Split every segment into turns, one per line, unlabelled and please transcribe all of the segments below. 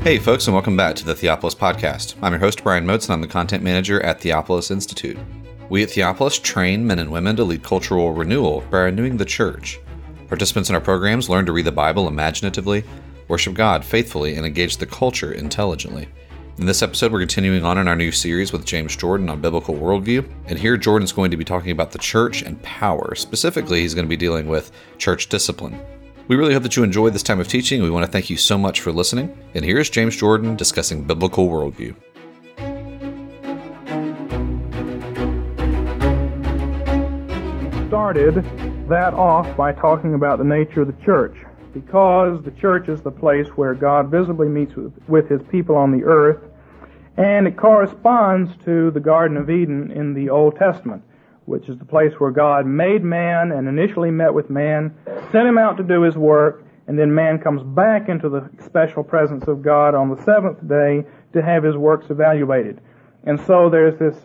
Hey, folks, and welcome back to the Theopolis Podcast. I'm your host, Brian Motes, and I'm the content manager at Theopolis Institute. We at Theopolis train men and women to lead cultural renewal by renewing the church. Participants in our programs learn to read the Bible imaginatively, worship God faithfully, and engage the culture intelligently. In this episode, we're continuing on in our new series with James Jordan on biblical worldview. And here, Jordan's going to be talking about the church and power. Specifically, he's going to be dealing with church discipline. We really hope that you enjoyed this time of teaching. We want to thank you so much for listening. And here's James Jordan discussing biblical worldview.
Started that off by talking about the nature of the church, because the church is the place where God visibly meets with, with his people on the earth, and it corresponds to the Garden of Eden in the Old Testament which is the place where God made man and initially met with man, sent him out to do his work, and then man comes back into the special presence of God on the seventh day to have his works evaluated. And so there's this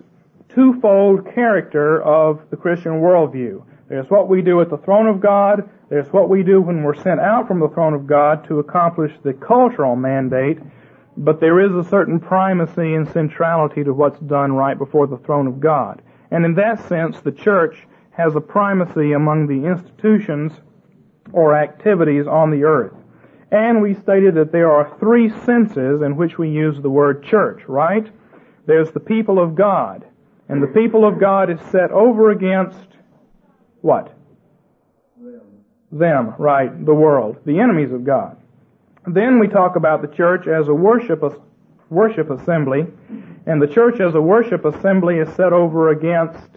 twofold character of the Christian worldview. There's what we do at the throne of God, there's what we do when we're sent out from the throne of God to accomplish the cultural mandate, but there is a certain primacy and centrality to what's done right before the throne of God. And in that sense, the church has a primacy among the institutions or activities on the earth. And we stated that there are three senses in which we use the word church, right? There's the people of God. And the people of God is set over against what? Them. Them, right, the world, the enemies of God. Then we talk about the church as a worship, worship assembly, and the church as a worship assembly is set over against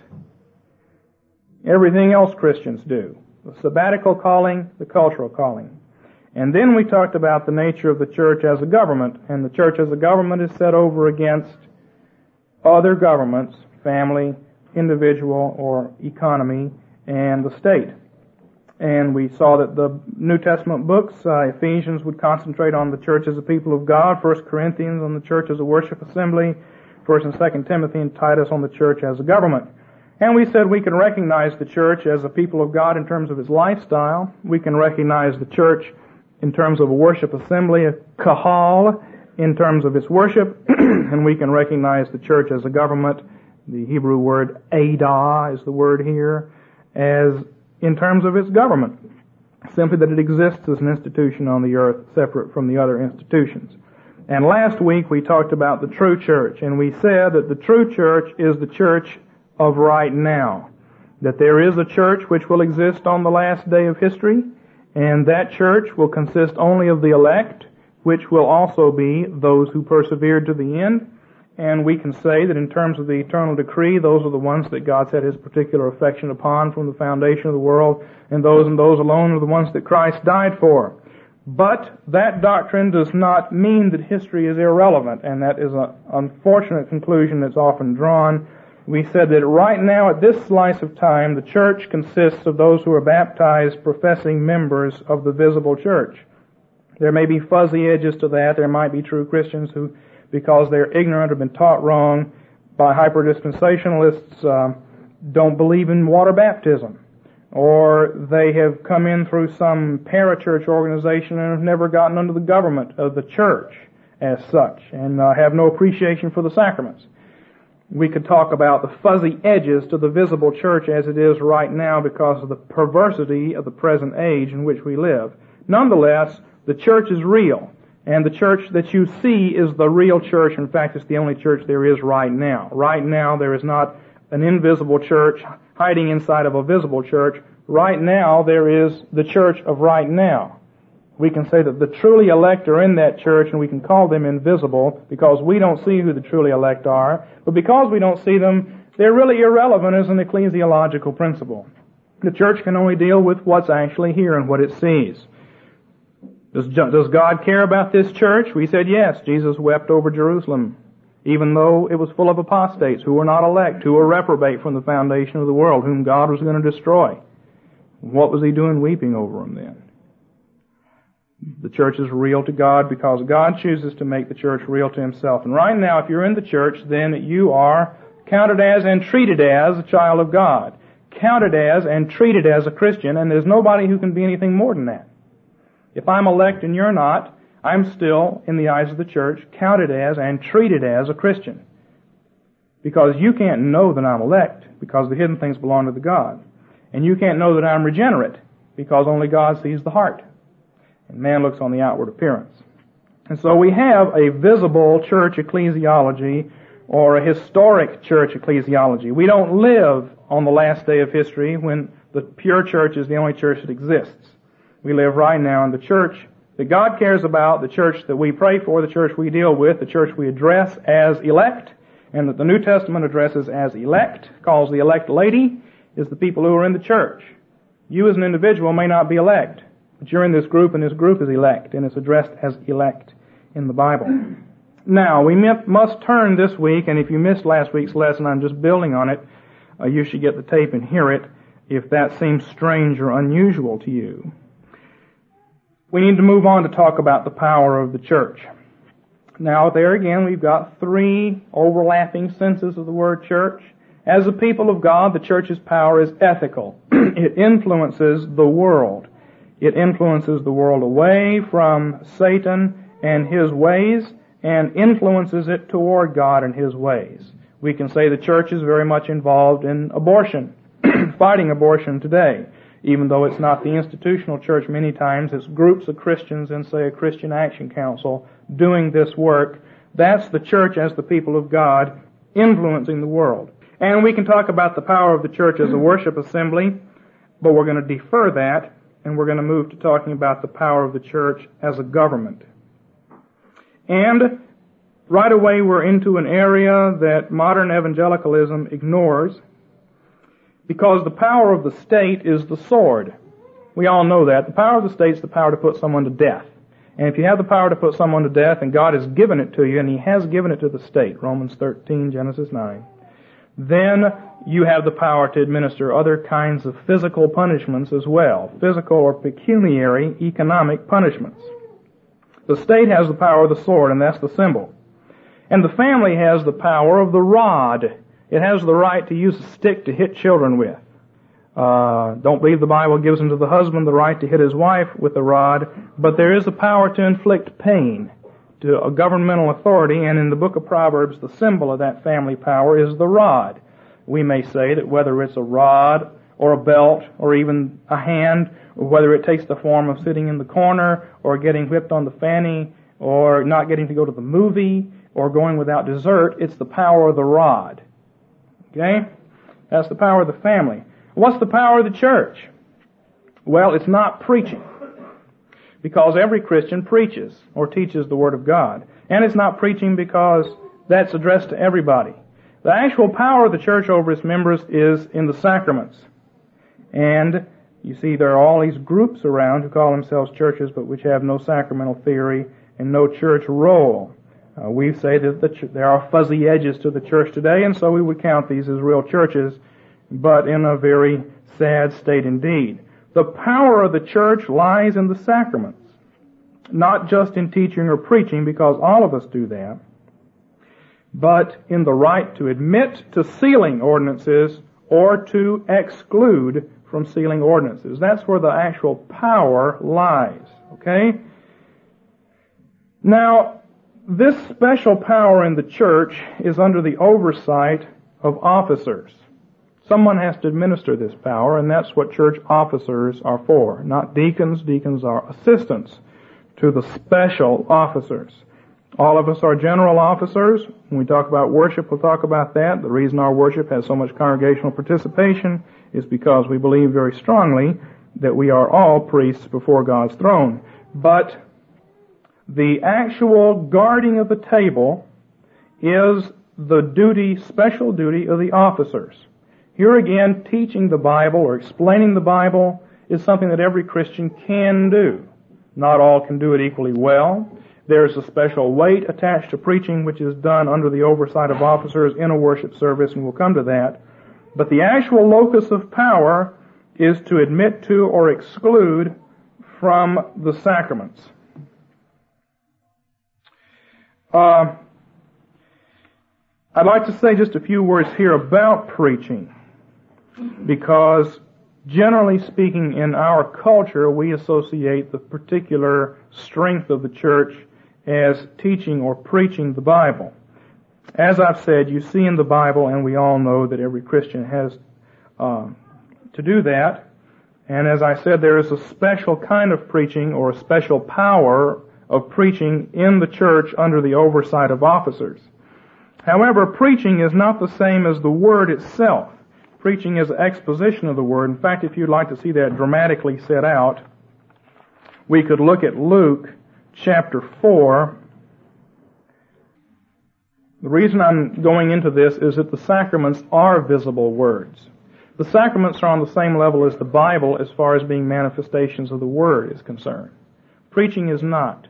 everything else Christians do. The sabbatical calling, the cultural calling. And then we talked about the nature of the church as a government, and the church as a government is set over against other governments, family, individual, or economy, and the state. And we saw that the New Testament books, uh, Ephesians would concentrate on the church as a people of God, First Corinthians on the church as a worship assembly, First and Second Timothy and Titus on the church as a government. And we said we can recognize the church as a people of God in terms of its lifestyle. We can recognize the church in terms of a worship assembly, a kahal, in terms of its worship, and we can recognize the church as a government. The Hebrew word adah is the word here, as in terms of its government. Simply that it exists as an institution on the earth separate from the other institutions. And last week we talked about the true church, and we said that the true church is the church of right now. That there is a church which will exist on the last day of history, and that church will consist only of the elect, which will also be those who persevered to the end. And we can say that in terms of the eternal decree, those are the ones that God set His particular affection upon from the foundation of the world, and those and those alone are the ones that Christ died for. But that doctrine does not mean that history is irrelevant, and that is an unfortunate conclusion that's often drawn. We said that right now, at this slice of time, the church consists of those who are baptized, professing members of the visible church. There may be fuzzy edges to that. There might be true Christians who, because they're ignorant, have been taught wrong by hyper-dispensationalists, uh, don't believe in water baptism or they have come in through some parachurch organization and have never gotten under the government of the church as such and uh, have no appreciation for the sacraments. We could talk about the fuzzy edges to the visible church as it is right now because of the perversity of the present age in which we live. Nonetheless, the church is real. And the church that you see is the real church. In fact, it's the only church there is right now. Right now, there is not an invisible church hiding inside of a visible church. Right now, there is the church of right now. We can say that the truly elect are in that church and we can call them invisible because we don't see who the truly elect are. But because we don't see them, they're really irrelevant as an ecclesiological principle. The church can only deal with what's actually here and what it sees. Does, does God care about this church? We said yes. Jesus wept over Jerusalem even though it was full of apostates who were not elect, who were reprobate from the foundation of the world, whom God was going to destroy. What was he doing weeping over them then? The church is real to God because God chooses to make the church real to himself. And right now, if you're in the church, then you are counted as and treated as a child of God. Counted as and treated as a Christian, and there's nobody who can be anything more than that. If I'm elect and you're not, I'm still, in the eyes of the church, counted as and treated as a Christian. Because you can't know that I'm elect, because the hidden things belong to the God. And you can't know that I'm regenerate, because only God sees the heart. And man looks on the outward appearance. And so we have a visible church ecclesiology or a historic church ecclesiology. We don't live on the last day of history when the pure church is the only church that exists. We live right now in the church that God cares about, the church that we pray for, the church we deal with, the church we address as elect, and that the New Testament addresses as elect, calls the elect lady, is the people who are in the church. You as an individual may not be elect, but you're in this group and this group is elect, and it's addressed as elect in the Bible. Now, we must turn this week, and if you missed last week's lesson, I'm just building on it. Uh, you should get the tape and hear it if that seems strange or unusual to you. We need to move on to talk about the power of the church. Now, there again, we've got three overlapping senses of the word church. As a people of God, the church's power is ethical. it influences the world. It influences the world away from Satan and his ways and influences it toward God and His ways. We can say the church is very much involved in abortion, fighting abortion today. Even though it's not the institutional church many times, it's groups of Christians in, say, a Christian Action Council doing this work. That's the church as the people of God influencing the world. And we can talk about the power of the church as a worship assembly, but we're going to defer that and we're going to move to talking about the power of the church as a government. And right away we're into an area that modern evangelicalism ignores because the power of the state is the sword. We all know that. The power of the state is the power to put someone to death. And if you have the power to put someone to death, and God has given it to you, and He has given it to the state, Romans 13, Genesis 9, then you have the power to administer other kinds of physical punishments as well, physical or pecuniary economic punishments. The state has the power of the sword, and that's the symbol. And the family has the power of the rod. It has the right to use a stick to hit children with. Uh, don't believe the Bible gives unto the husband the right to hit his wife with a rod, but there is a power to inflict pain to a governmental authority, and in the book of Proverbs, the symbol of that family power is the rod. We may say that whether it's a rod or a belt or even a hand whether it takes the form of sitting in the corner or getting whipped on the fanny or not getting to go to the movie or going without dessert, it's the power of the rod. Okay? That's the power of the family. What's the power of the church? Well, it's not preaching. Because every Christian preaches or teaches the Word of God. And it's not preaching because that's addressed to everybody. The actual power of the church over its members is in the sacraments. And you see, there are all these groups around who call themselves churches, but which have no sacramental theory and no church roll. Uh, we say that the ch- there are fuzzy edges to the church today, and so we would count these as real churches, but in a very sad state indeed. The power of the church lies in the sacraments, not just in teaching or preaching, because all of us do that, but in the right to admit to sealing ordinances or to exclude from sealing ordinances. That's where the actual power lies. Okay? Now, this special power in the church is under the oversight of officers. Someone has to administer this power, and that's what church officers are for. Not deacons. Deacons are assistants to the special officers. All of us are general officers. When we talk about worship, we'll talk about that. The reason our worship has so much congregational participation is because we believe very strongly that we are all priests before God's throne. But the actual guarding of the table is the duty, special duty of the officers. Here again, teaching the Bible or explaining the Bible is something that every Christian can do. Not all can do it equally well. There's a special weight attached to preaching which is done under the oversight of officers in a worship service, and we'll come to that. But the actual locus of power is to admit to or exclude from the sacraments. Uh, I'd like to say just a few words here about preaching because generally speaking, in our culture, we associate the particular strength of the church as teaching or preaching the Bible. As I've said, you see in the Bible, and we all know that every Christian has uh, to do that. And as I said, there is a special kind of preaching or a special power of preaching in the church under the oversight of officers. However, preaching is not the same as the word itself. Preaching is exposition of the word. In fact, if you'd like to see that dramatically set out, we could look at Luke chapter 4. The reason I'm going into this is that the sacraments are visible words. The sacraments are on the same level as the Bible as far as being manifestations of the Word is concerned. Preaching is not.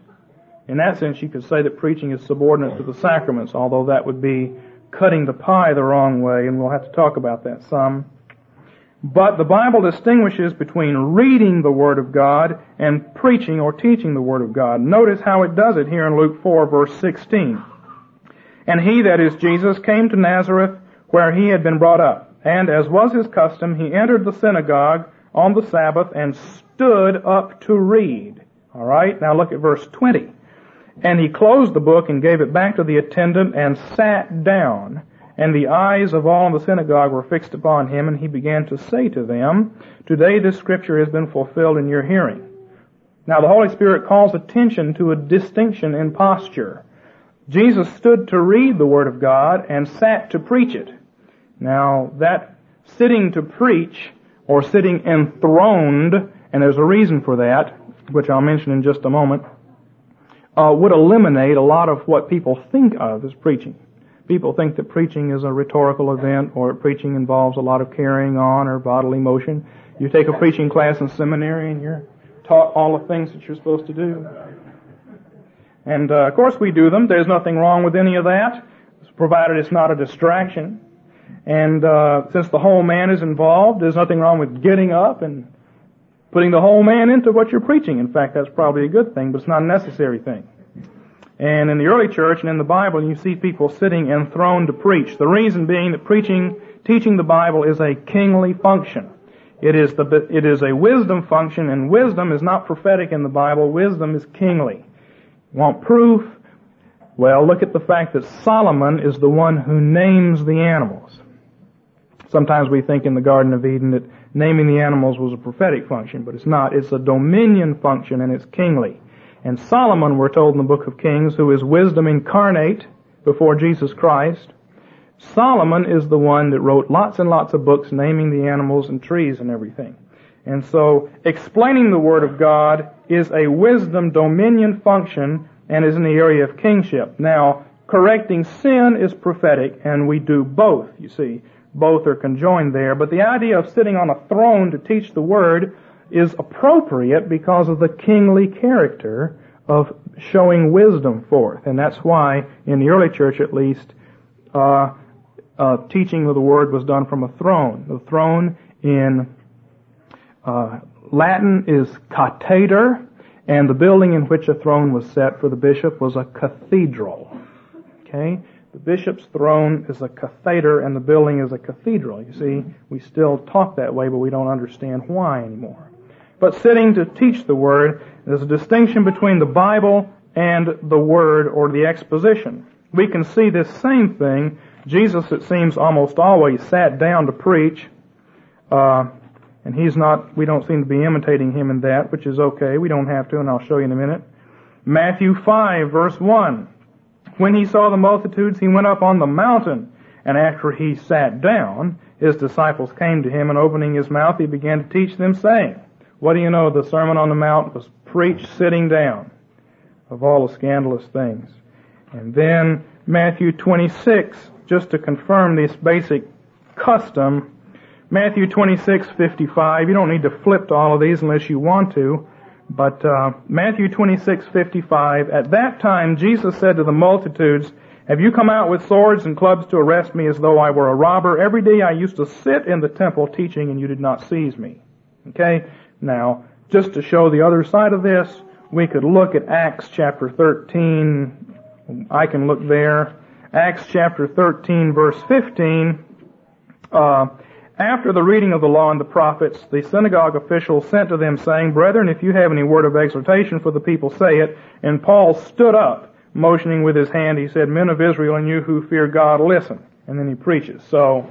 In that sense, you could say that preaching is subordinate to the sacraments, although that would be cutting the pie the wrong way, and we'll have to talk about that some. But the Bible distinguishes between reading the Word of God and preaching or teaching the Word of God. Notice how it does it here in Luke 4 verse 16. And he, that is Jesus, came to Nazareth where he had been brought up. And as was his custom, he entered the synagogue on the Sabbath and stood up to read. Alright, now look at verse 20. And he closed the book and gave it back to the attendant and sat down. And the eyes of all in the synagogue were fixed upon him, and he began to say to them, Today this scripture has been fulfilled in your hearing. Now the Holy Spirit calls attention to a distinction in posture. Jesus stood to read the Word of God and sat to preach it. Now that sitting to preach, or sitting enthroned, and there's a reason for that, which I'll mention in just a moment, uh, would eliminate a lot of what people think of as preaching. People think that preaching is a rhetorical event or preaching involves a lot of carrying on or bodily motion. You take a preaching class in seminary and you're taught all the things that you're supposed to do. And uh, of course we do them. There's nothing wrong with any of that, provided it's not a distraction. And uh, since the whole man is involved, there's nothing wrong with getting up and putting the whole man into what you're preaching. In fact, that's probably a good thing, but it's not a necessary thing. And in the early church and in the Bible, you see people sitting enthroned to preach. The reason being that preaching, teaching the Bible is a kingly function. It is the, it is a wisdom function, and wisdom is not prophetic in the Bible. Wisdom is kingly. Want proof? Well, look at the fact that Solomon is the one who names the animals. Sometimes we think in the Garden of Eden that naming the animals was a prophetic function, but it's not. It's a dominion function and it's kingly. And Solomon, we're told in the book of Kings, who is wisdom incarnate before Jesus Christ, Solomon is the one that wrote lots and lots of books naming the animals and trees and everything. And so, explaining the Word of God is a wisdom dominion function and is in the area of kingship. Now, correcting sin is prophetic, and we do both, you see both are conjoined there. But the idea of sitting on a throne to teach the word is appropriate because of the kingly character of showing wisdom forth. And that's why, in the early church at least, uh, uh, teaching of the word was done from a throne. The throne in uh, Latin is cathedra, and the building in which a throne was set for the bishop was a cathedral. Okay? The bishop's throne is a cathedra and the building is a cathedral. You see, we still talk that way, but we don't understand why anymore. But sitting to teach the Word, there's a distinction between the Bible and the Word or the exposition. We can see this same thing. Jesus, it seems, almost always sat down to preach, uh, and he's not, we don't seem to be imitating him in that, which is okay. We don't have to, and I'll show you in a minute. Matthew 5, verse 1. When he saw the multitudes, he went up on the mountain, and after he sat down, his disciples came to him, and opening his mouth, he began to teach them, saying, What do you know? The Sermon on the Mount was preached sitting down, of all the scandalous things. And then Matthew 26, just to confirm this basic custom, Matthew 26, 55. You don't need to flip to all of these unless you want to. But uh, Matthew 26:55. At that time, Jesus said to the multitudes, "Have you come out with swords and clubs to arrest me as though I were a robber? Every day I used to sit in the temple teaching, and you did not seize me." Okay. Now, just to show the other side of this, we could look at Acts chapter 13. I can look there. Acts chapter 13, verse 15. Uh, After the reading of the law and the prophets, the synagogue officials sent to them saying, Brethren, if you have any word of exhortation for the people, say it. And Paul stood up, motioning with his hand. He said, Men of Israel and you who fear God, listen. And then he preaches. So,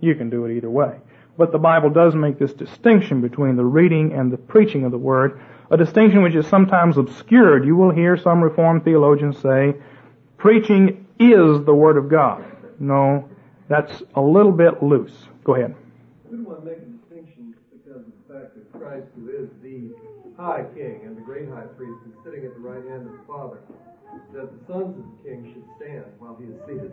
you can do it either way. But the Bible does make this distinction between the reading and the preaching of the word, a distinction which is sometimes obscured. You will hear some Reformed theologians say, preaching is the word of God. No, that's a little bit loose. Go ahead.
We don't want to make a distinction because of the fact that Christ, who is the high king and the great high priest, is sitting at the right hand of the Father, that the sons of the king should stand while he is seated.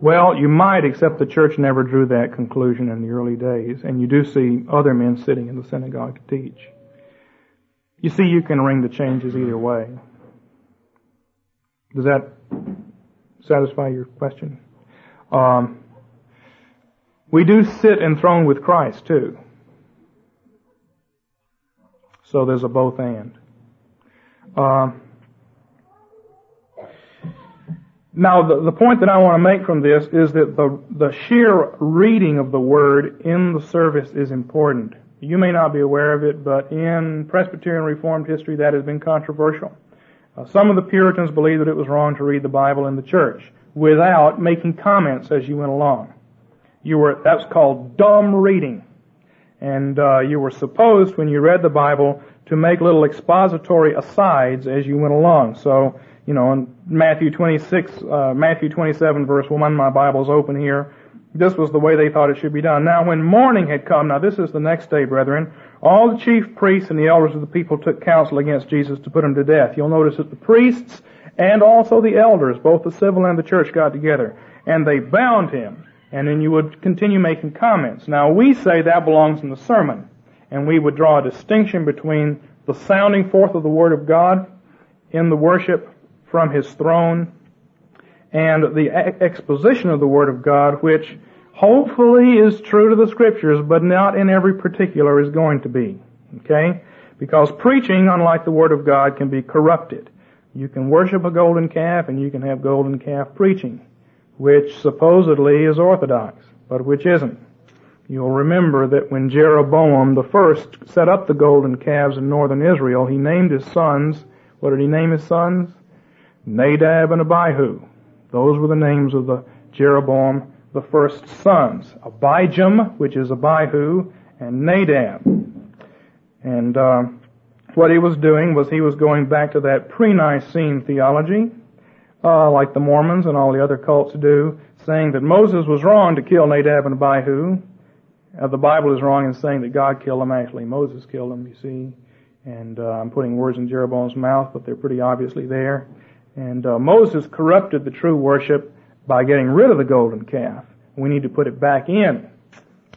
Well, you might, except the church never drew that conclusion in the early days, and you do see other men sitting in the synagogue to teach. You see, you can ring the changes either way. Does that satisfy your question? Um, we do sit enthroned with Christ too. So there's a both and. Uh, now, the, the point that I want to make from this is that the, the sheer reading of the Word in the service is important. You may not be aware of it, but in Presbyterian Reformed history that has been controversial. Uh, some of the Puritans believed that it was wrong to read the Bible in the church without making comments as you went along. You were, that's called dumb reading. And, uh, you were supposed, when you read the Bible, to make little expository asides as you went along. So, you know, in Matthew 26, uh, Matthew 27 verse 1, my Bible's open here. This was the way they thought it should be done. Now when morning had come, now this is the next day, brethren, all the chief priests and the elders of the people took counsel against Jesus to put him to death. You'll notice that the priests and also the elders, both the civil and the church, got together, and they bound him and then you would continue making comments. Now we say that belongs in the sermon, and we would draw a distinction between the sounding forth of the Word of God in the worship from His throne and the exposition of the Word of God, which hopefully is true to the Scriptures, but not in every particular is going to be. Okay? Because preaching, unlike the Word of God, can be corrupted. You can worship a golden calf and you can have golden calf preaching which supposedly is orthodox, but which isn't. You'll remember that when Jeroboam the first set up the golden calves in northern Israel, he named his sons, what did he name his sons? Nadab and Abihu. Those were the names of the Jeroboam the first sons. Abijam, which is Abihu, and Nadab. And uh, what he was doing was he was going back to that pre-Nicene theology, uh, like the Mormons and all the other cults do, saying that Moses was wrong to kill Nadab and Abihu. Uh, the Bible is wrong in saying that God killed them. Actually, Moses killed them, you see. And uh, I'm putting words in Jeroboam's mouth, but they're pretty obviously there. And uh, Moses corrupted the true worship by getting rid of the golden calf. We need to put it back in.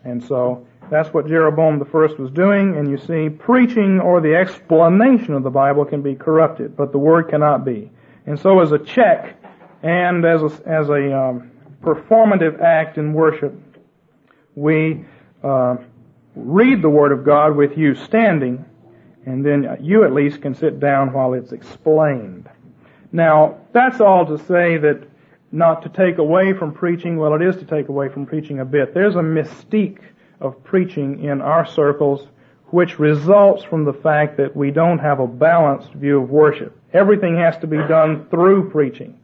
And so that's what Jeroboam the first was doing. And you see, preaching or the explanation of the Bible can be corrupted, but the word cannot be. And so as a check and as a, as a um, performative act in worship, we uh, read the Word of God with you standing, and then you at least can sit down while it's explained. Now, that's all to say that not to take away from preaching, well, it is to take away from preaching a bit. There's a mystique of preaching in our circles which results from the fact that we don't have a balanced view of worship. Everything has to be done through preaching.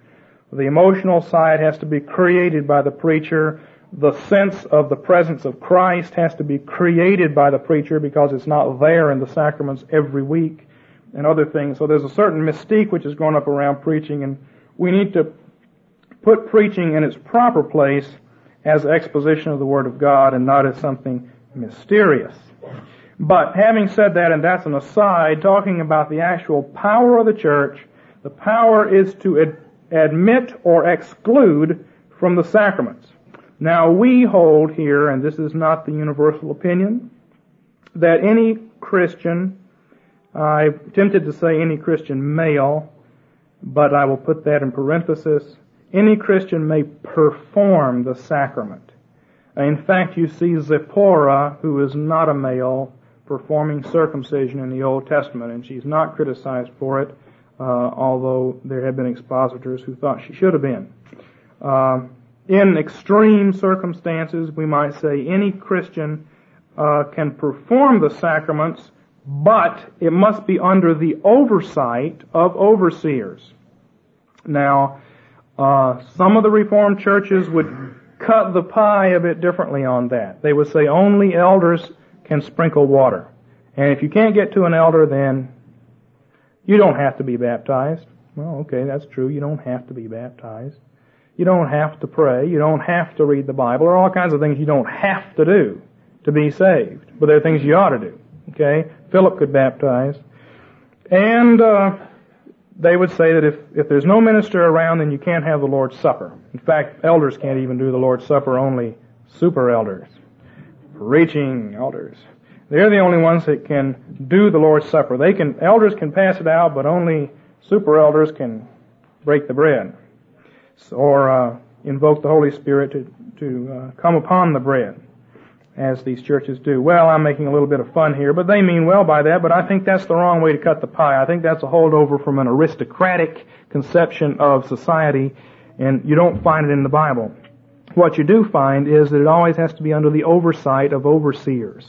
The emotional side has to be created by the preacher. The sense of the presence of Christ has to be created by the preacher because it's not there in the sacraments every week and other things. So there's a certain mystique which has grown up around preaching and we need to put preaching in its proper place as exposition of the Word of God and not as something mysterious. But having said that, and that's an aside, talking about the actual power of the church, the power is to ad- admit or exclude from the sacraments. Now we hold here, and this is not the universal opinion, that any Christian, I'm tempted to say any Christian male, but I will put that in parenthesis, any Christian may perform the sacrament. In fact, you see Zipporah, who is not a male, performing circumcision in the Old Testament, and she's not criticized for it, uh, although there have been expositors who thought she should have been. Uh, in extreme circumstances, we might say any Christian uh, can perform the sacraments, but it must be under the oversight of overseers. Now, uh, some of the Reformed churches would cut the pie a bit differently on that. They would say only elders can sprinkle water. And if you can't get to an elder, then you don't have to be baptized. Well, okay, that's true. You don't have to be baptized. You don't have to pray. You don't have to read the Bible. There are all kinds of things you don't have to do to be saved. But there are things you ought to do. Okay? Philip could baptize. And, uh, they would say that if, if there's no minister around, then you can't have the Lord's Supper. In fact, elders can't even do the Lord's Supper, only super elders. Preaching elders. They're the only ones that can do the Lord's Supper. They can, elders can pass it out, but only super elders can break the bread. Or, uh, invoke the Holy Spirit to, to, uh, come upon the bread as these churches do. Well, I'm making a little bit of fun here, but they mean well by that, but I think that's the wrong way to cut the pie. I think that's a holdover from an aristocratic conception of society, and you don't find it in the Bible. What you do find is that it always has to be under the oversight of overseers.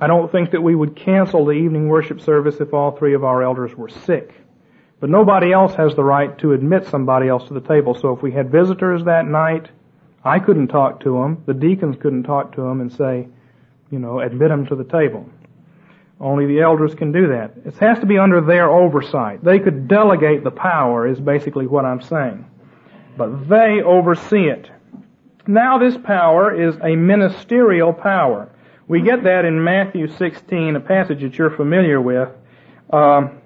I don't think that we would cancel the evening worship service if all three of our elders were sick. But nobody else has the right to admit somebody else to the table. So if we had visitors that night, I couldn't talk to them. The deacons couldn't talk to them and say, you know, admit them to the table. Only the elders can do that. It has to be under their oversight. They could delegate the power is basically what I'm saying. But they oversee it. Now this power is a ministerial power. We get that in Matthew 16, a passage that you're familiar with. Um,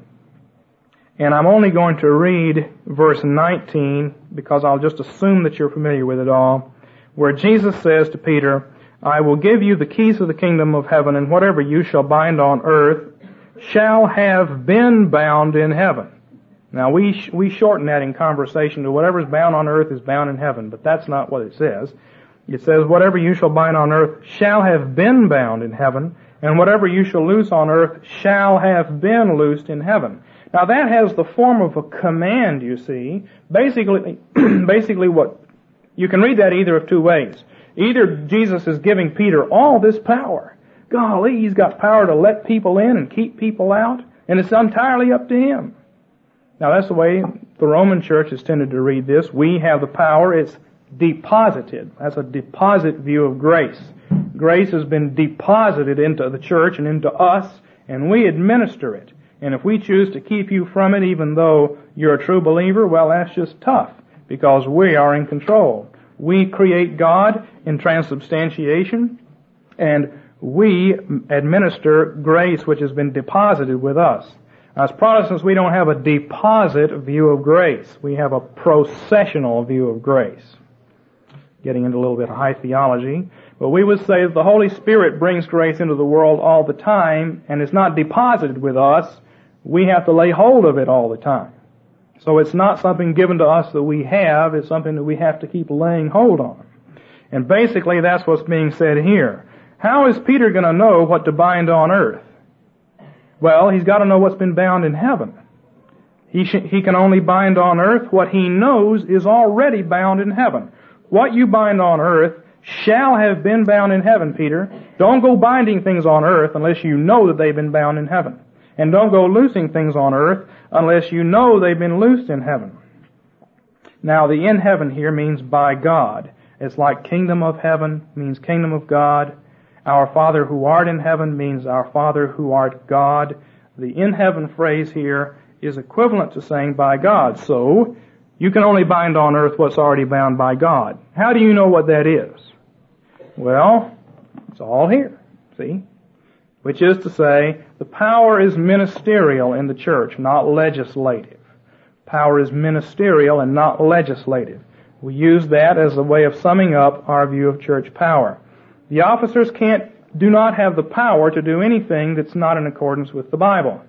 and I'm only going to read verse 19 because I'll just assume that you're familiar with it all, where Jesus says to Peter, I will give you the keys of the kingdom of heaven, and whatever you shall bind on earth shall have been bound in heaven. Now we, we shorten that in conversation to whatever is bound on earth is bound in heaven, but that's not what it says. It says, whatever you shall bind on earth shall have been bound in heaven, and whatever you shall loose on earth shall have been loosed in heaven. Now that has the form of a command, you see. Basically, basically what, you can read that either of two ways. Either Jesus is giving Peter all this power. Golly, he's got power to let people in and keep people out, and it's entirely up to him. Now that's the way the Roman church has tended to read this. We have the power, it's deposited. That's a deposit view of grace. Grace has been deposited into the church and into us, and we administer it. And if we choose to keep you from it, even though you're a true believer, well, that's just tough because we are in control. We create God in transubstantiation and we administer grace which has been deposited with us. As Protestants, we don't have a deposit view of grace. We have a processional view of grace. Getting into a little bit of high theology. But we would say that the Holy Spirit brings grace into the world all the time and it's not deposited with us we have to lay hold of it all the time. So it's not something given to us that we have, it's something that we have to keep laying hold on. And basically that's what's being said here. How is Peter going to know what to bind on earth? Well, he's got to know what's been bound in heaven. He, sh- he can only bind on earth what he knows is already bound in heaven. What you bind on earth shall have been bound in heaven, Peter. Don't go binding things on earth unless you know that they've been bound in heaven. And don't go loosing things on earth unless you know they've been loosed in heaven. Now the in heaven here means by God. It's like kingdom of heaven means kingdom of God. Our Father who art in heaven means our Father who art God. The in heaven phrase here is equivalent to saying by God. So, you can only bind on earth what's already bound by God. How do you know what that is? Well, it's all here. See? which is to say, the power is ministerial in the church, not legislative. Power is ministerial and not legislative. We use that as a way of summing up our view of church power. The officers can't, do not have the power to do anything that's not in accordance with the Bible.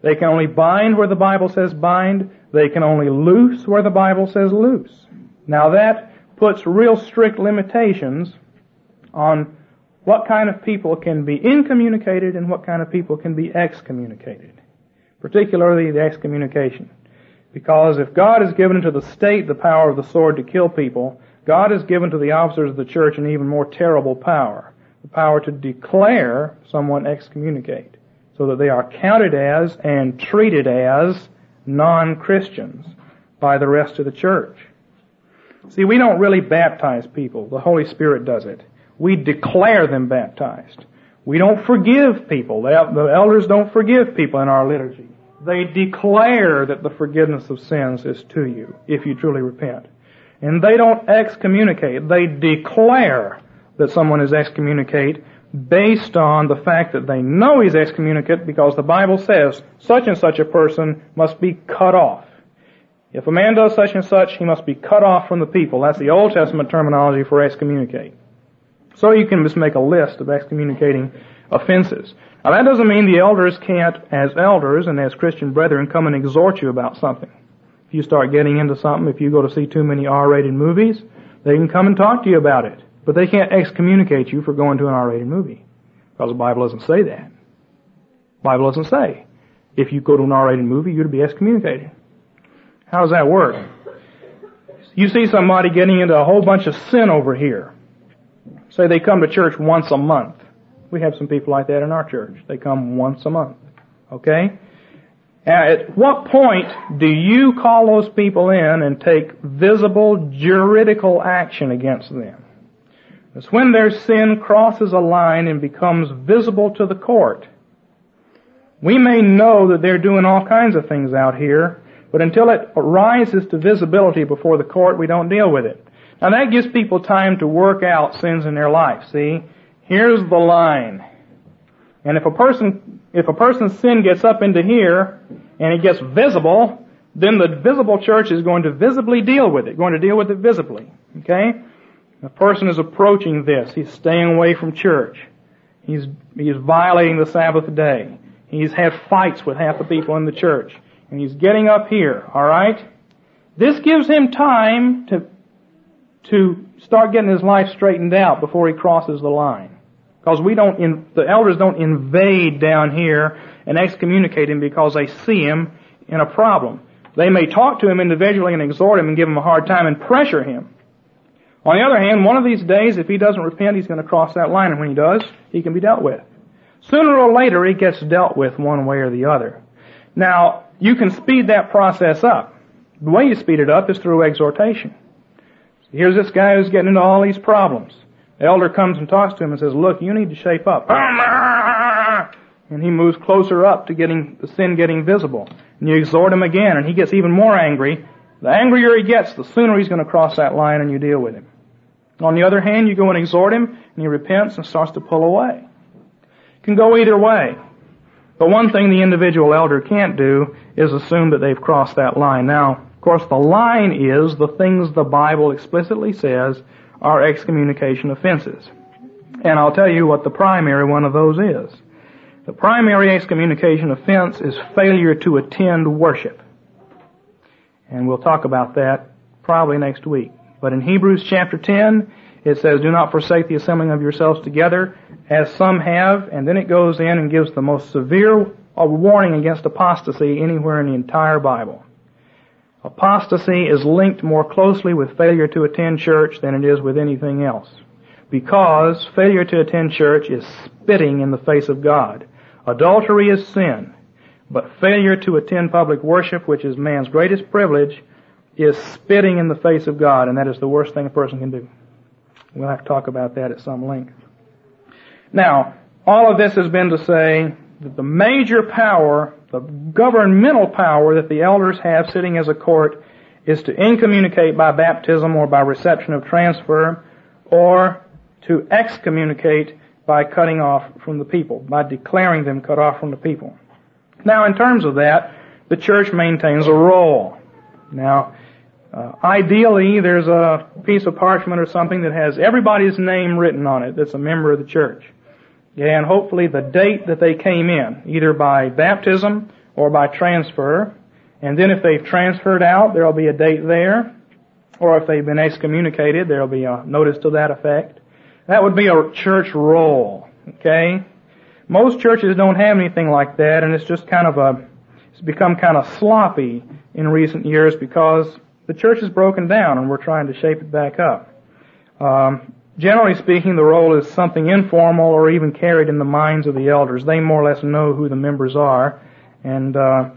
They can only bind where the Bible says bind. They can only loose where the Bible says loose. Now that puts real strict limitations on what kind of people can be incommunicated and what kind of people can be excommunicated. Particularly the excommunication. Because if God has given to the state the power of the sword to kill people, God has given to the officers of the church an even more terrible power. The power to declare someone excommunicate. So that they are counted as and treated as non-Christians by the rest of the church. See, we don't really baptize people. The Holy Spirit does it. We declare them baptized. We don't forgive people. The elders don't forgive people in our liturgy. They declare that the forgiveness of sins is to you if you truly repent. And they don't excommunicate. They declare that someone is excommunicate based on the fact that they know he's excommunicate because the Bible says such and such a person must be cut off. If a man does such and such, he must be cut off from the people. That's the Old Testament terminology for excommunicate. So you can just make a list of excommunicating offenses. Now that doesn't mean the elders can't, as elders and as Christian brethren, come and exhort you about something. If you start getting into something, if you go to see too many R-rated movies, they can come and talk to you about it. But they can't excommunicate you for going to an R-rated movie. Because the Bible doesn't say that. The Bible doesn't say. If you go to an R-rated movie, you're to be excommunicated. How does that work? You see somebody getting into a whole bunch of sin over here. Say they come to church once a month. We have some people like that in our church. They come once a month. Okay? At what point do you call those people in and take visible juridical action against them? It's when their sin crosses a line and becomes visible to the court. We may know that they're doing all kinds of things out here, but until it rises to visibility before the court, we don't deal with it. Now that gives people time to work out sins in their life, see? Here's the line. And if a person, if a person's sin gets up into here, and it gets visible, then the visible church is going to visibly deal with it, going to deal with it visibly. Okay? The person is approaching this. He's staying away from church. He's, he's violating the Sabbath day. He's had fights with half the people in the church. And he's getting up here, alright? This gives him time to, to start getting his life straightened out before he crosses the line. Because we don't, in, the elders don't invade down here and excommunicate him because they see him in a problem. They may talk to him individually and exhort him and give him a hard time and pressure him. On the other hand, one of these days, if he doesn't repent, he's going to cross that line, and when he does, he can be dealt with. Sooner or later, he gets dealt with one way or the other. Now, you can speed that process up. The way you speed it up is through exhortation. Here's this guy who's getting into all these problems. The elder comes and talks to him and says, look, you need to shape up. And he moves closer up to getting the sin getting visible. And you exhort him again, and he gets even more angry. The angrier he gets, the sooner he's going to cross that line and you deal with him. On the other hand, you go and exhort him, and he repents and starts to pull away. It can go either way. But one thing the individual elder can't do is assume that they've crossed that line. Now, of course, the line is the things the Bible explicitly says are excommunication offenses. And I'll tell you what the primary one of those is. The primary excommunication offense is failure to attend worship. And we'll talk about that probably next week. But in Hebrews chapter 10, it says, do not forsake the assembling of yourselves together, as some have, and then it goes in and gives the most severe warning against apostasy anywhere in the entire Bible. Apostasy is linked more closely with failure to attend church than it is with anything else. Because failure to attend church is spitting in the face of God. Adultery is sin. But failure to attend public worship, which is man's greatest privilege, is spitting in the face of God, and that is the worst thing a person can do. We'll have to talk about that at some length. Now, all of this has been to say that the major power, the governmental power that the elders have sitting as a court is to incommunicate by baptism or by reception of transfer or to excommunicate by cutting off from the people, by declaring them cut off from the people. Now, in terms of that, the church maintains a roll. Now, uh, ideally, there's a piece of parchment or something that has everybody's name written on it that's a member of the church and hopefully the date that they came in, either by baptism or by transfer. And then if they've transferred out, there'll be a date there. Or if they've been excommunicated, there'll be a notice to that effect. That would be a church roll. Okay? Most churches don't have anything like that, and it's just kind of a, it's become kind of sloppy in recent years because the church is broken down and we're trying to shape it back up. Um, generally speaking, the roll is something informal or even carried in the minds of the elders. They more or less know who the members are, and uh,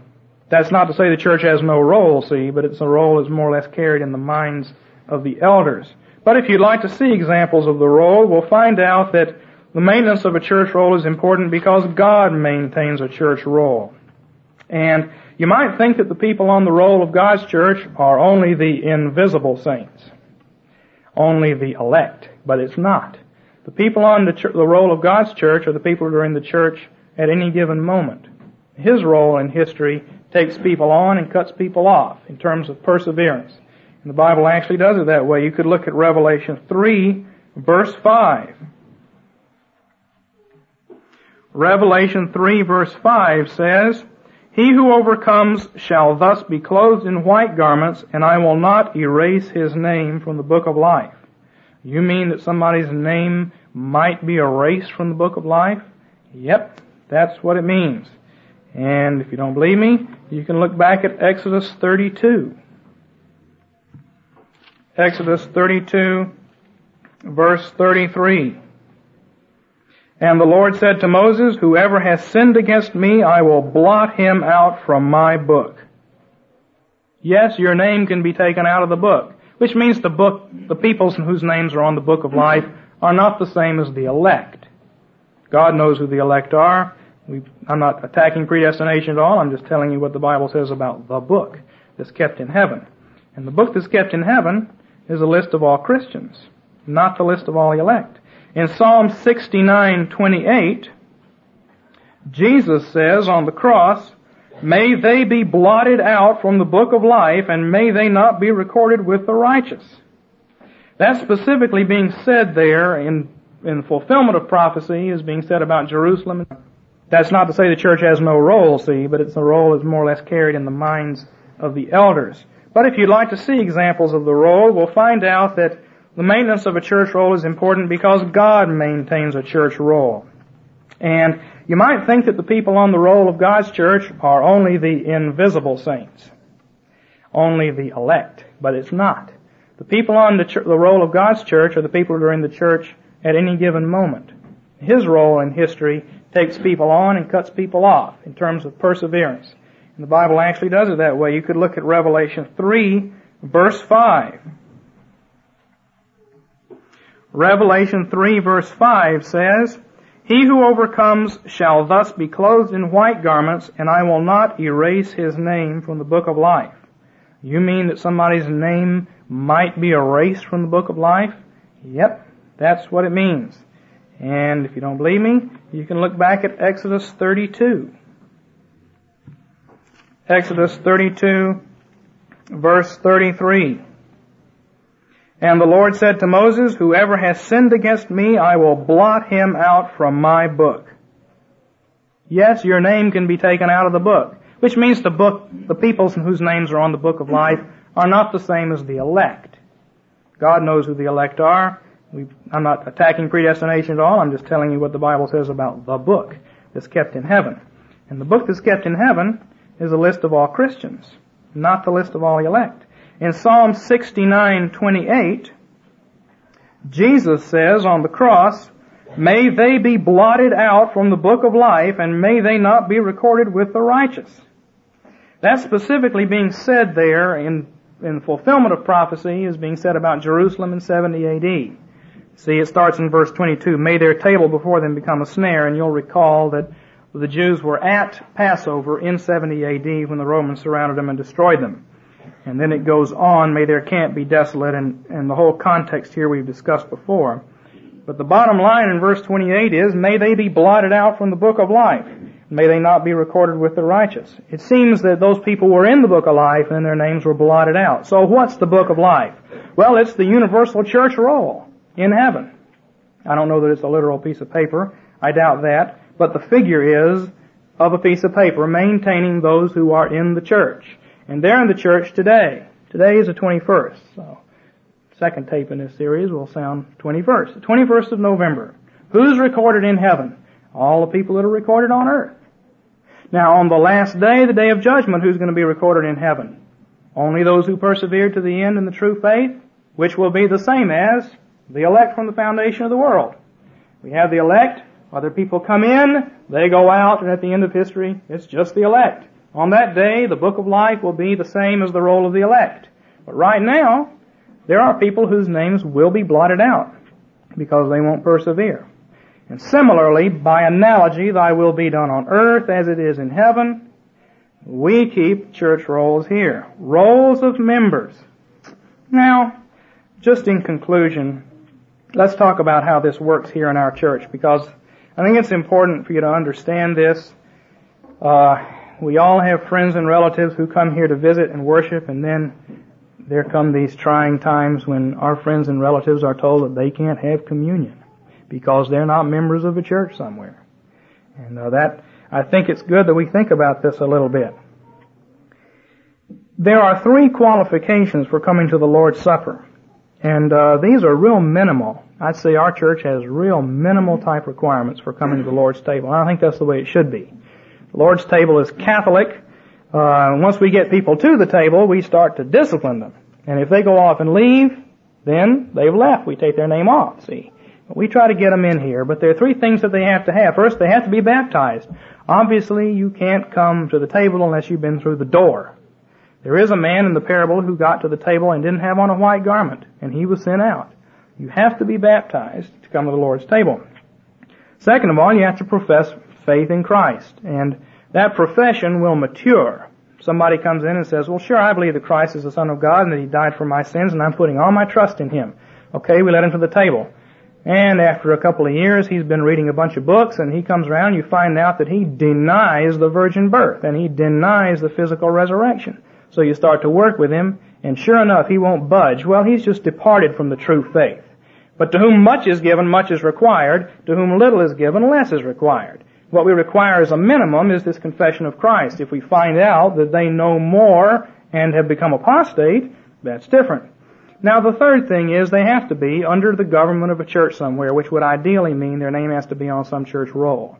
that's not to say the church has no roll, see, but it's a roll that's more or less carried in the minds of the elders. But if you'd like to see examples of the roll, we'll find out that the maintenance of a church roll is important because God maintains a church roll. And you might think that the people on the roll of God's church are only the invisible saints, only the elect, but it's not. The people on the, ch- the roll of God's church are the people who are in the church at any given moment. His roll in history takes people on and cuts people off in terms of perseverance. And the Bible actually does it that way. You could look at Revelation 3, verse 5. Revelation 3 verse 5 says, He who overcomes shall thus be clothed in white garments, and I will not erase his name from the book of life. You mean that somebody's name might be erased from the book of life? Yep, that's what it means. And if you don't believe me, you can look back at Exodus 32. Exodus 32, verse 33. And the Lord said to Moses, Whoever has sinned against me, I will blot him out from my book. Yes, your name can be taken out of the book, which means the book, the peoples whose names are on the book of life are not the same as the elect. God knows who the elect are. We, I'm not attacking predestination at all. I'm just telling you what the Bible says about the book that's kept in heaven. And the book that's kept in heaven is a list of all Christians, not the list of all the elect. In Psalm 69:28, Jesus says on the cross, "May they be blotted out from the book of life, and may they not be recorded with the righteous." That's specifically being said there in in fulfillment of prophecy is being said about Jerusalem. That's not to say the church has no roll, see, but it's a roll that's more or less carried in the minds of the elders. But if you'd like to see examples of the roll, we'll find out that the maintenance of a church roll is important because God maintains a church roll. And you might think that the people on the roll of God's church are only the invisible saints, only the elect, but it's not. The people on the, ch- the roll of God's church are the people who are in the church at any given moment. His roll in history takes people on and cuts people off in terms of perseverance. And the Bible actually does it that way. You could look at Revelation 3, verse 5. Revelation 3 verse 5 says, He who overcomes shall thus be clothed in white garments, and I will not erase his name from the book of life. You mean that somebody's name might be erased from the book of life? Yep, that's what it means. And if you don't believe me, you can look back at Exodus 32. Exodus 32 verse 33. And the Lord said to Moses, Whoever has sinned against me, I will blot him out from my book. Yes, your name can be taken out of the book, which means the book, the peoples whose names are on the book of life are not the same as the elect. God knows who the elect are. We, I'm not attacking predestination at all. I'm just telling you what the Bible says about the book that's kept in heaven. And the book that's kept in heaven is a list of all Christians, not the list of all elect. In Psalm 69:28, Jesus says on the cross, "May they be blotted out from the book of life, and may they not be recorded with the righteous." That's specifically being said there in in fulfillment of prophecy is being said about Jerusalem in 70 AD. See, it starts in verse 22. May their table before them become a snare, and you'll recall that the Jews were at Passover in 70 AD when the Romans surrounded them and destroyed them. And then it goes on, may their camp be desolate, and, and the whole context here we've discussed before. But the bottom line in verse 28 is, may they be blotted out from the book of life. May they not be recorded with the righteous. It seems that those people were in the book of life and their names were blotted out. So what's the book of life? Well, it's the universal church roll in heaven. I don't know that it's a literal piece of paper. I doubt that. But the figure is of a piece of paper maintaining those who are in the church. And they're in the church today. Today is the 21st. So, second tape in this series will sound 21st. The 21st of November. Who's recorded in heaven? All the people that are recorded on earth. Now, on the last day, the day of judgment, who's going to be recorded in heaven? Only those who persevered to the end in the true faith, which will be the same as The elect from the foundation of the world. We have the elect. Other people come in, they go out, and at the end of history, it's just the elect. On that day, the book of life will be the same as the roll of the elect. But right now, there are people whose names will be blotted out because they won't persevere. And similarly, by analogy, thy will be done on earth as it is in heaven. We keep church rolls here. Rolls of members. Now, just in conclusion, let's talk about how this works here in our church because I think it's important for you to understand this. Uh, we all have friends and relatives who come here to visit and worship and then there come these trying times when our friends and relatives are told that they can't have communion because they're not members of a church somewhere. And uh, that, I think it's good that we think about this a little bit. There are three qualifications for coming to the Lord's Supper. And uh, these are real minimal. I'd say our church has real minimal type requirements for coming to the Lord's table. And I think that's the way it should be. The Lord's table is Catholic. Uh, once we get people to the table, we start to discipline them. And if they go off and leave, then they've left. We take their name off, see. We try to get them in here, but there are three things that they have to have. First, they have to be baptized. Obviously, you can't come to the table unless you've been through the door. There is a man in the parable who got to the table and didn't have on a white garment, and he was sent out. You have to be baptized to come to the Lord's table. Second of all, you have to profess faith in Christ, and that profession will mature. Somebody comes in and says, well sure, I believe that Christ is the Son of God and that He died for my sins and I'm putting all my trust in Him. Okay, we let him to the table. And after a couple of years, he's been reading a bunch of books and he comes around, you find out that he denies the virgin birth and he denies the physical resurrection. So you start to work with him and sure enough, he won't budge. Well, he's just departed from the true faith. But to whom much is given, much is required. To whom little is given, less is required. What we require as a minimum is this confession of Christ. If we find out that they know more and have become apostate, that's different. Now the third thing is they have to be under the government of a church somewhere, which would ideally mean their name has to be on some church roll.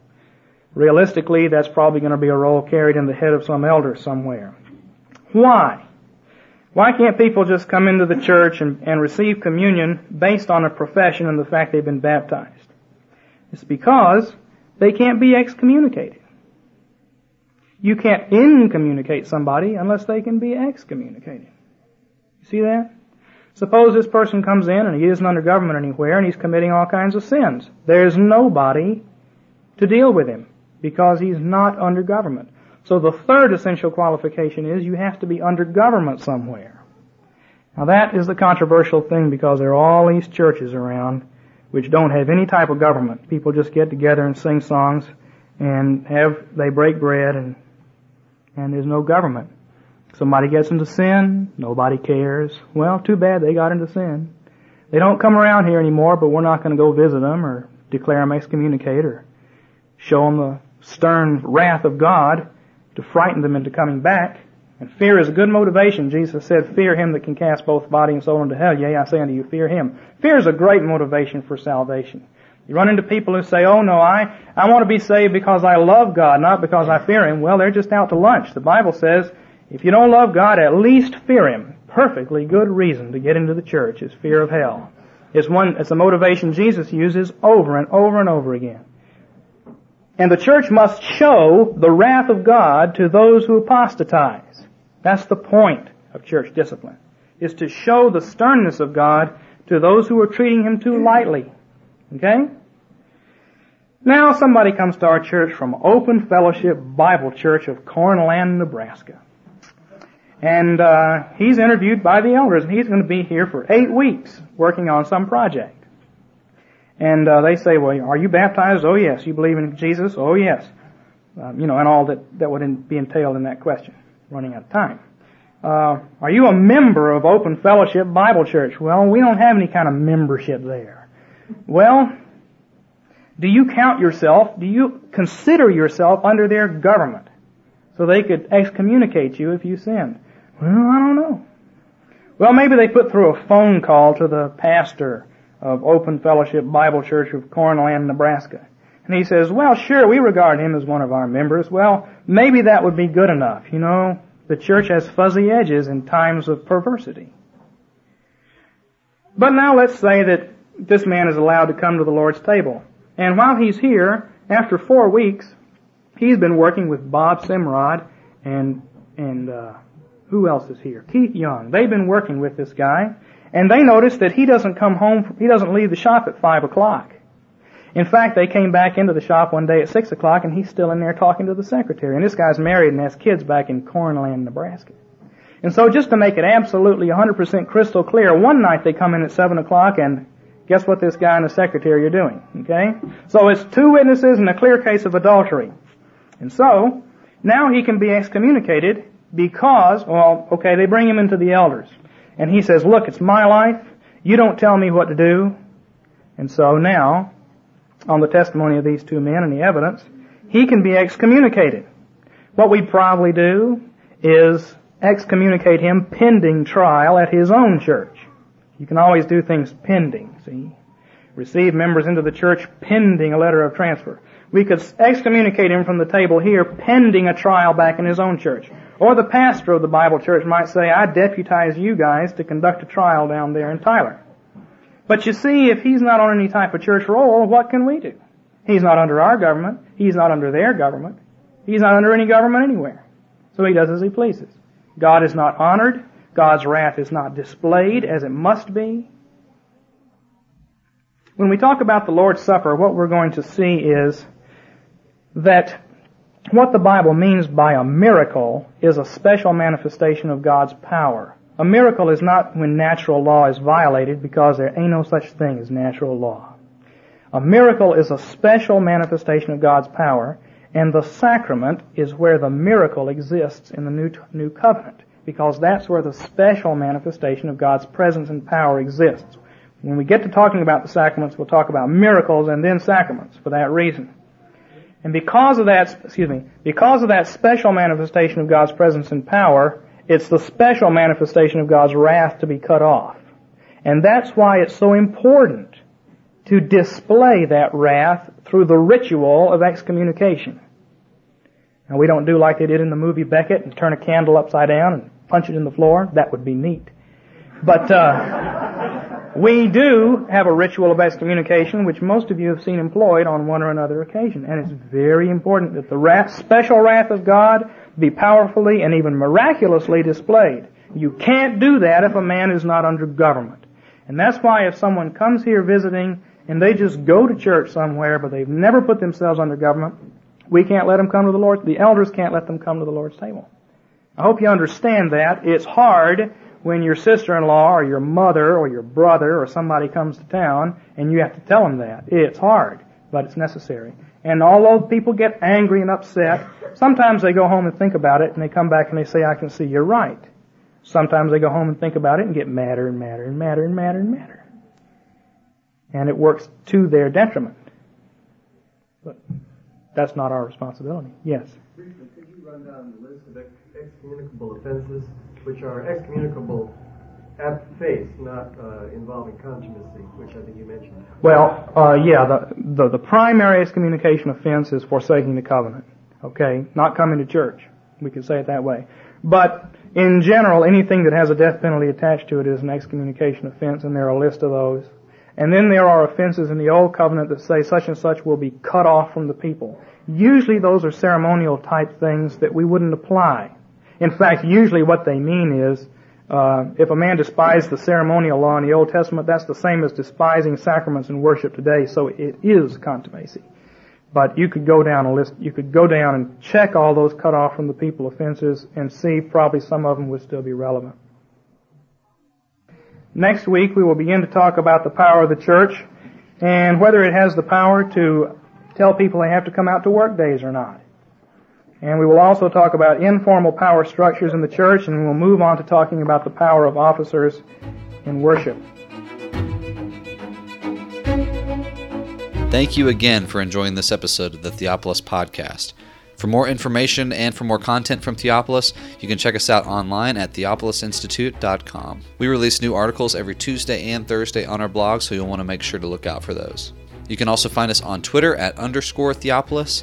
Realistically, that's probably going to be a roll carried in the head of some elder somewhere. Why? Why can't people just come into the church and, and receive communion based on a profession and the fact they've been baptized? It's because they can't be excommunicated. You can't incommunicate somebody unless they can be excommunicated. You see that? Suppose this person comes in and he isn't under government anywhere and he's committing all kinds of sins. There's nobody to deal with him because he's not under government. So the third essential qualification is you have to be under government somewhere. Now that is the controversial thing because there are all these churches around which don't have any type of government. People just get together and sing songs and have, they break bread and, and there's no government. Somebody gets into sin, nobody cares. Well, too bad they got into sin. They don't come around here anymore, but we're not going to go visit them or declare them excommunicated or show them the stern wrath of God to frighten them into coming back. And fear is a good motivation. Jesus said, fear him that can cast both body and soul into hell. Yea, I say unto you, fear him. Fear is a great motivation for salvation. You run into people who say, oh no, I, I want to be saved because I love God, not because I fear him. Well, they're just out to lunch. The Bible says, if you don't love God, at least fear Him. Perfectly good reason to get into the church is fear of hell. It's one, it's a motivation Jesus uses over and over and over again. And the church must show the wrath of God to those who apostatize. That's the point of church discipline, is to show the sternness of God to those who are treating Him too lightly. Okay? Now somebody comes to our church from Open Fellowship Bible Church of Cornland, Nebraska. And uh, he's interviewed by the elders, and he's going to be here for eight weeks working on some project. And uh, they say, "Well, are you baptized? Oh yes. You believe in Jesus? Oh yes." Um, you know, and all that that would be entailed in that question. Running out of time. Uh, are you a member of Open Fellowship Bible Church? Well, we don't have any kind of membership there. Well, do you count yourself? Do you consider yourself under their government? So they could excommunicate you if you sinned. Well, I don't know. Well, maybe they put through a phone call to the pastor of Open Fellowship Bible Church of Cornland, Nebraska. And he says, well, sure, we regard him as one of our members. Well, maybe that would be good enough. You know, the church has fuzzy edges in times of perversity. But now let's say that this man is allowed to come to the Lord's table. And while he's here, after four weeks, he's been working with Bob Simrod and and uh, who else is here? Keith Young. They've been working with this guy, and they notice that he doesn't come home. He doesn't leave the shop at five o'clock. In fact, they came back into the shop one day at six o'clock, and he's still in there talking to the secretary. And this guy's married and has kids back in Cornland, Nebraska. And so, just to make it absolutely 100% crystal clear, one night they come in at seven o'clock, and guess what this guy and the secretary are doing? Okay, so it's two witnesses and a clear case of adultery. And so, now he can be excommunicated because, well, okay, they bring him into the elders. And he says, look, it's my life. You don't tell me what to do. And so now, on the testimony of these two men and the evidence, he can be excommunicated. What we'd probably do is excommunicate him pending trial at his own church. You can always do things pending, see? Receive members into the church pending a letter of transfer. We could excommunicate him from the table here pending a trial back in his own church. Or the pastor of the Bible church might say, I deputize you guys to conduct a trial down there in Tyler. But you see, if he's not on any type of church roll, what can we do? He's not under our government. He's not under their government. He's not under any government anywhere. So he does as he pleases. God is not honored. God's wrath is not displayed as it must be. When we talk about the Lord's Supper, what we're going to see is that what the Bible means by a miracle is a special manifestation of God's power. A miracle is not when natural law is violated because there ain't no such thing as natural law. A miracle is a special manifestation of God's power, and the sacrament is where the miracle exists in the new, new covenant because that's where the special manifestation of God's presence and power exists. When we get to talking about the sacraments, we'll talk about miracles and then sacraments for that reason. And because of that, excuse me, because of that special manifestation of God's presence and power, it's the special manifestation of God's wrath to be cut off. And that's why it's so important to display that wrath through the ritual of excommunication. Now we don't do like they did in the movie Becket and turn a candle upside down and punch it in the floor. That would be neat. But, uh, we do have a ritual of excommunication, which most of you have seen employed on one or another occasion. And it's very important that the wrath, special wrath of God be powerfully and even miraculously displayed. You can't do that if a man is not under government. And that's why if someone comes here visiting and they just go to church somewhere, but they've never put themselves under government, we can't let them come to the Lord. The elders can't let them come to the Lord's table. I hope you understand that. It's hard when your sister-in-law or your mother or your brother or somebody comes to town and you have to tell them that. It's hard, but it's necessary. And although people get angry and upset, sometimes they go home and think about it and they come back and they say, I can see you're right. Sometimes they go home and think about it and get madder and madder and madder and madder and madder. And it works to their detriment. But that's not our responsibility. Yes?
Could you run down the list of excommunicable offenses which are excommunicable at face, not uh, involving contumacy, which I think you mentioned.
Well, uh, yeah, the, the, the primary excommunication offense is forsaking the covenant. Okay, not coming to church. We could say it that way. But in general, anything that has a death penalty attached to it is an excommunication offense, and there are a list of those. And then there are offenses in the Old Covenant that say such and such will be cut off from the people. Usually those are ceremonial type things that we wouldn't apply in fact, usually what they mean is, uh, if a man despised the ceremonial law in the Old Testament, that's the same as despising sacraments and worship today. So it is contumacy. But you could go down a list. You could go down and check all those cut off from the people offenses and see probably some of them would still be relevant. Next week we will begin to talk about the power of the church and whether it has the power to tell people they have to come out to work days or not. And we will also talk about informal power structures in the church, and we'll move on to talking about the power of officers in worship.
Thank you again for enjoying this episode of the Theopolis Podcast. For more information and for more content from Theopolis, you can check us out online at theopolisinstitute.com. We release new articles every Tuesday and Thursday on our blog, so you'll want to make sure to look out for those. You can also find us on Twitter at underscore Theopolis